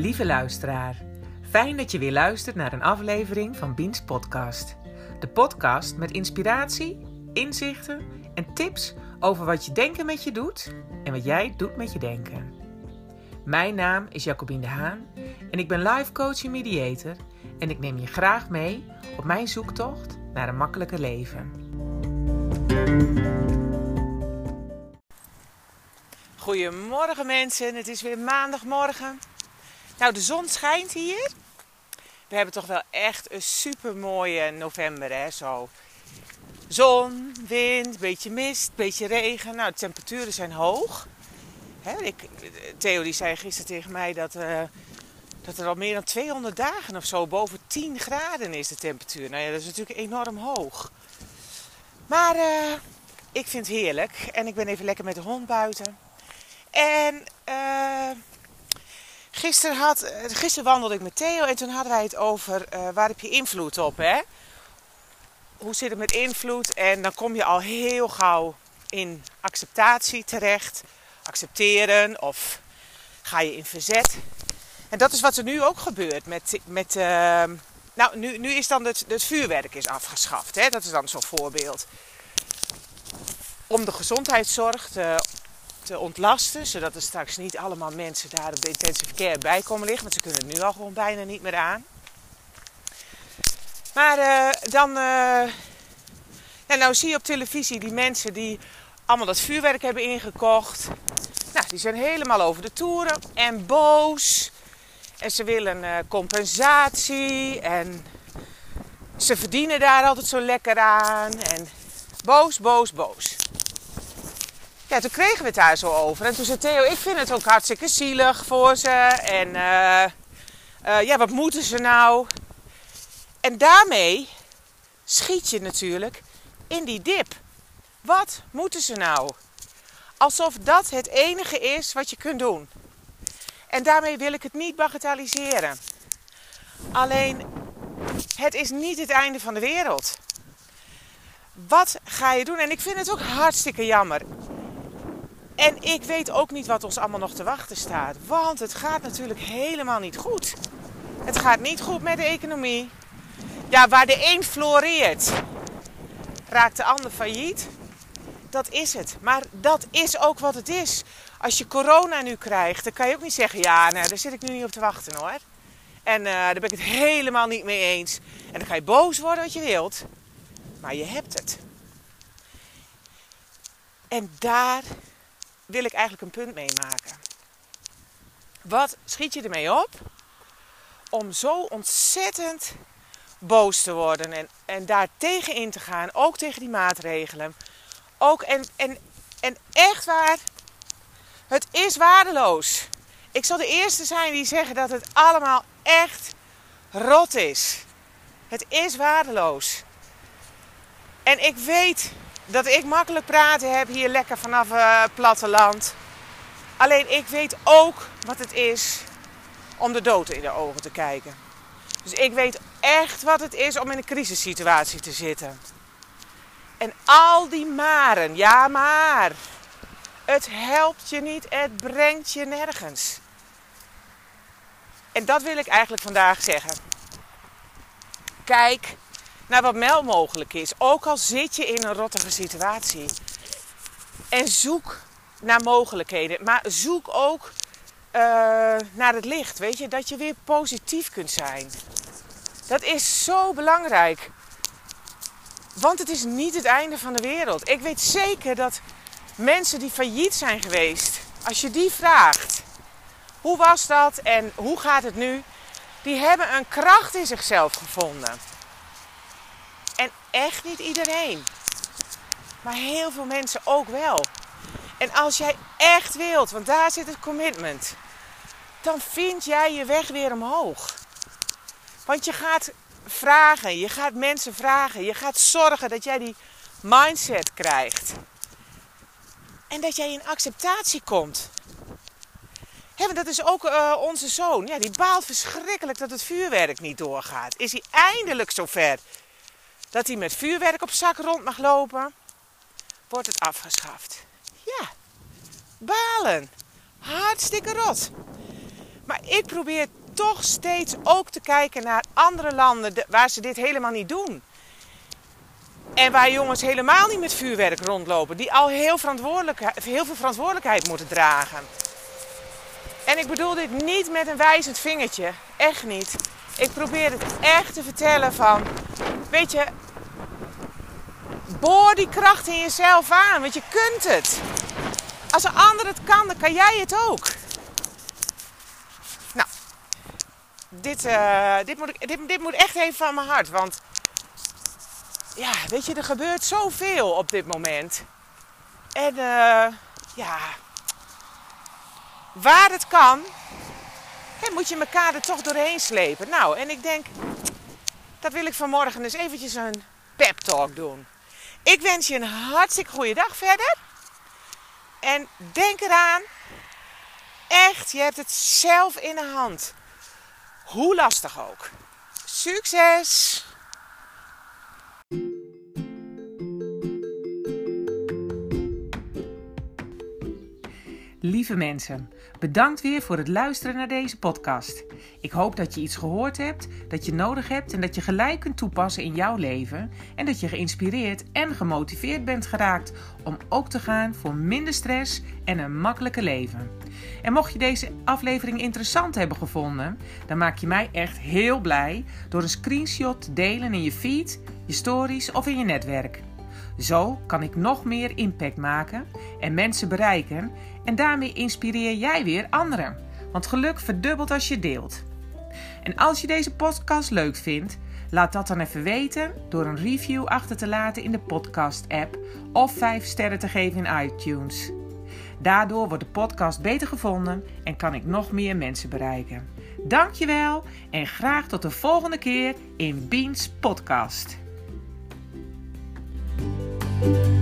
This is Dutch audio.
Lieve luisteraar, fijn dat je weer luistert naar een aflevering van Biens Podcast. De podcast met inspiratie, inzichten en tips over wat je denken met je doet en wat jij doet met je denken. Mijn naam is Jacobine de Haan en ik ben life coach en mediator en ik neem je graag mee op mijn zoektocht naar een makkelijker leven. Goedemorgen mensen, het is weer maandagmorgen. Nou, de zon schijnt hier. We hebben toch wel echt een super mooie november, hè? Zo. Zon, wind, beetje mist, beetje regen. Nou, de temperaturen zijn hoog. Hè, ik, Theo die zei gisteren tegen mij dat, uh, dat er al meer dan 200 dagen of zo boven 10 graden is de temperatuur. Nou ja, dat is natuurlijk enorm hoog. Maar uh, ik vind het heerlijk. En ik ben even lekker met de hond buiten. En uh, gisteren, had, gisteren wandelde ik met Theo en toen hadden wij het over uh, waar heb je invloed op, hè? Hoe zit het met invloed? En dan kom je al heel gauw in acceptatie terecht. Accepteren of ga je in verzet. En dat is wat er nu ook gebeurt met... met uh, nou, nu, nu is dan het, het vuurwerk is afgeschaft. Hè? Dat is dan zo'n voorbeeld. Om de gezondheidszorg te te ontlasten. Zodat er straks niet allemaal mensen daar op de intensive care bij komen liggen. Want ze kunnen nu al gewoon bijna niet meer aan. Maar uh, dan. Uh, ja, nou zie je op televisie die mensen die allemaal dat vuurwerk hebben ingekocht. Nou, die zijn helemaal over de toeren en boos. En ze willen uh, compensatie. En ze verdienen daar altijd zo lekker aan. En boos, boos, boos. Ja, toen kregen we het daar zo over. En toen zei Theo, ik vind het ook hartstikke zielig voor ze. En uh, uh, ja, wat moeten ze nou? En daarmee schiet je natuurlijk in die dip. Wat moeten ze nou? Alsof dat het enige is wat je kunt doen. En daarmee wil ik het niet bagatelliseren. Alleen, het is niet het einde van de wereld. Wat ga je doen? En ik vind het ook hartstikke jammer. En ik weet ook niet wat ons allemaal nog te wachten staat. Want het gaat natuurlijk helemaal niet goed. Het gaat niet goed met de economie. Ja, waar de een floreert, raakt de ander failliet. Dat is het. Maar dat is ook wat het is. Als je corona nu krijgt, dan kan je ook niet zeggen: ja, nou, daar zit ik nu niet op te wachten hoor. En uh, daar ben ik het helemaal niet mee eens. En dan ga je boos worden wat je wilt. Maar je hebt het. En daar wil ik eigenlijk een punt mee maken. Wat schiet je ermee op? Om zo ontzettend boos te worden en, en daar tegen in te gaan, ook tegen die maatregelen. Ook en, en, en echt waar, het is waardeloos. Ik zal de eerste zijn die zeggen dat het allemaal echt rot is. Het is waardeloos. En ik weet dat ik makkelijk praten heb hier lekker vanaf uh, het platteland. Alleen ik weet ook wat het is om de dood in de ogen te kijken. Dus ik weet echt wat het is om in een crisissituatie te zitten. En al die maren, ja maar, het helpt je niet, het brengt je nergens. En dat wil ik eigenlijk vandaag zeggen. Kijk naar wat wel mogelijk is. Ook al zit je in een rottige situatie. En zoek naar mogelijkheden. Maar zoek ook uh, naar het licht. Weet je, dat je weer positief kunt zijn. Dat is zo belangrijk. Want het is niet het einde van de wereld. Ik weet zeker dat mensen die failliet zijn geweest, als je die vraagt, hoe was dat en hoe gaat het nu? Die hebben een kracht in zichzelf gevonden. Echt niet iedereen. Maar heel veel mensen ook wel. En als jij echt wilt, want daar zit het commitment, dan vind jij je weg weer omhoog. Want je gaat vragen, je gaat mensen vragen, je gaat zorgen dat jij die mindset krijgt. En dat jij in acceptatie komt. He, dat is ook uh, onze zoon. Ja, die baalt verschrikkelijk dat het vuurwerk niet doorgaat. Is hij eindelijk zover dat hij met vuurwerk op zak rond mag lopen, wordt het afgeschaft. Ja, balen. Hartstikke rot. Maar ik probeer toch steeds ook te kijken naar andere landen waar ze dit helemaal niet doen. En waar jongens helemaal niet met vuurwerk rondlopen. Die al heel, heel veel verantwoordelijkheid moeten dragen. En ik bedoel dit niet met een wijzend vingertje. Echt niet. Ik probeer het echt te vertellen van... Weet je... Boor die kracht in jezelf aan. Want je kunt het. Als een ander het kan, dan kan jij het ook. Nou. Dit, uh, dit, moet, ik, dit, dit moet echt even van mijn hart. Want ja, weet je, er gebeurt zoveel op dit moment. En uh, ja, waar het kan, moet je elkaar er toch doorheen slepen. Nou, en ik denk, dat wil ik vanmorgen dus eventjes een pep talk doen. Ik wens je een hartstikke goede dag verder. En denk eraan, echt, je hebt het zelf in de hand. Hoe lastig ook. Succes! Lieve mensen, bedankt weer voor het luisteren naar deze podcast. Ik hoop dat je iets gehoord hebt, dat je nodig hebt en dat je gelijk kunt toepassen in jouw leven. En dat je geïnspireerd en gemotiveerd bent geraakt om ook te gaan voor minder stress en een makkelijker leven. En mocht je deze aflevering interessant hebben gevonden, dan maak je mij echt heel blij door een screenshot te delen in je feed, je stories of in je netwerk. Zo kan ik nog meer impact maken en mensen bereiken en daarmee inspireer jij weer anderen. Want geluk verdubbelt als je deelt. En als je deze podcast leuk vindt, laat dat dan even weten door een review achter te laten in de podcast-app of 5 sterren te geven in iTunes. Daardoor wordt de podcast beter gevonden en kan ik nog meer mensen bereiken. Dankjewel en graag tot de volgende keer in Beans Podcast. Thank you.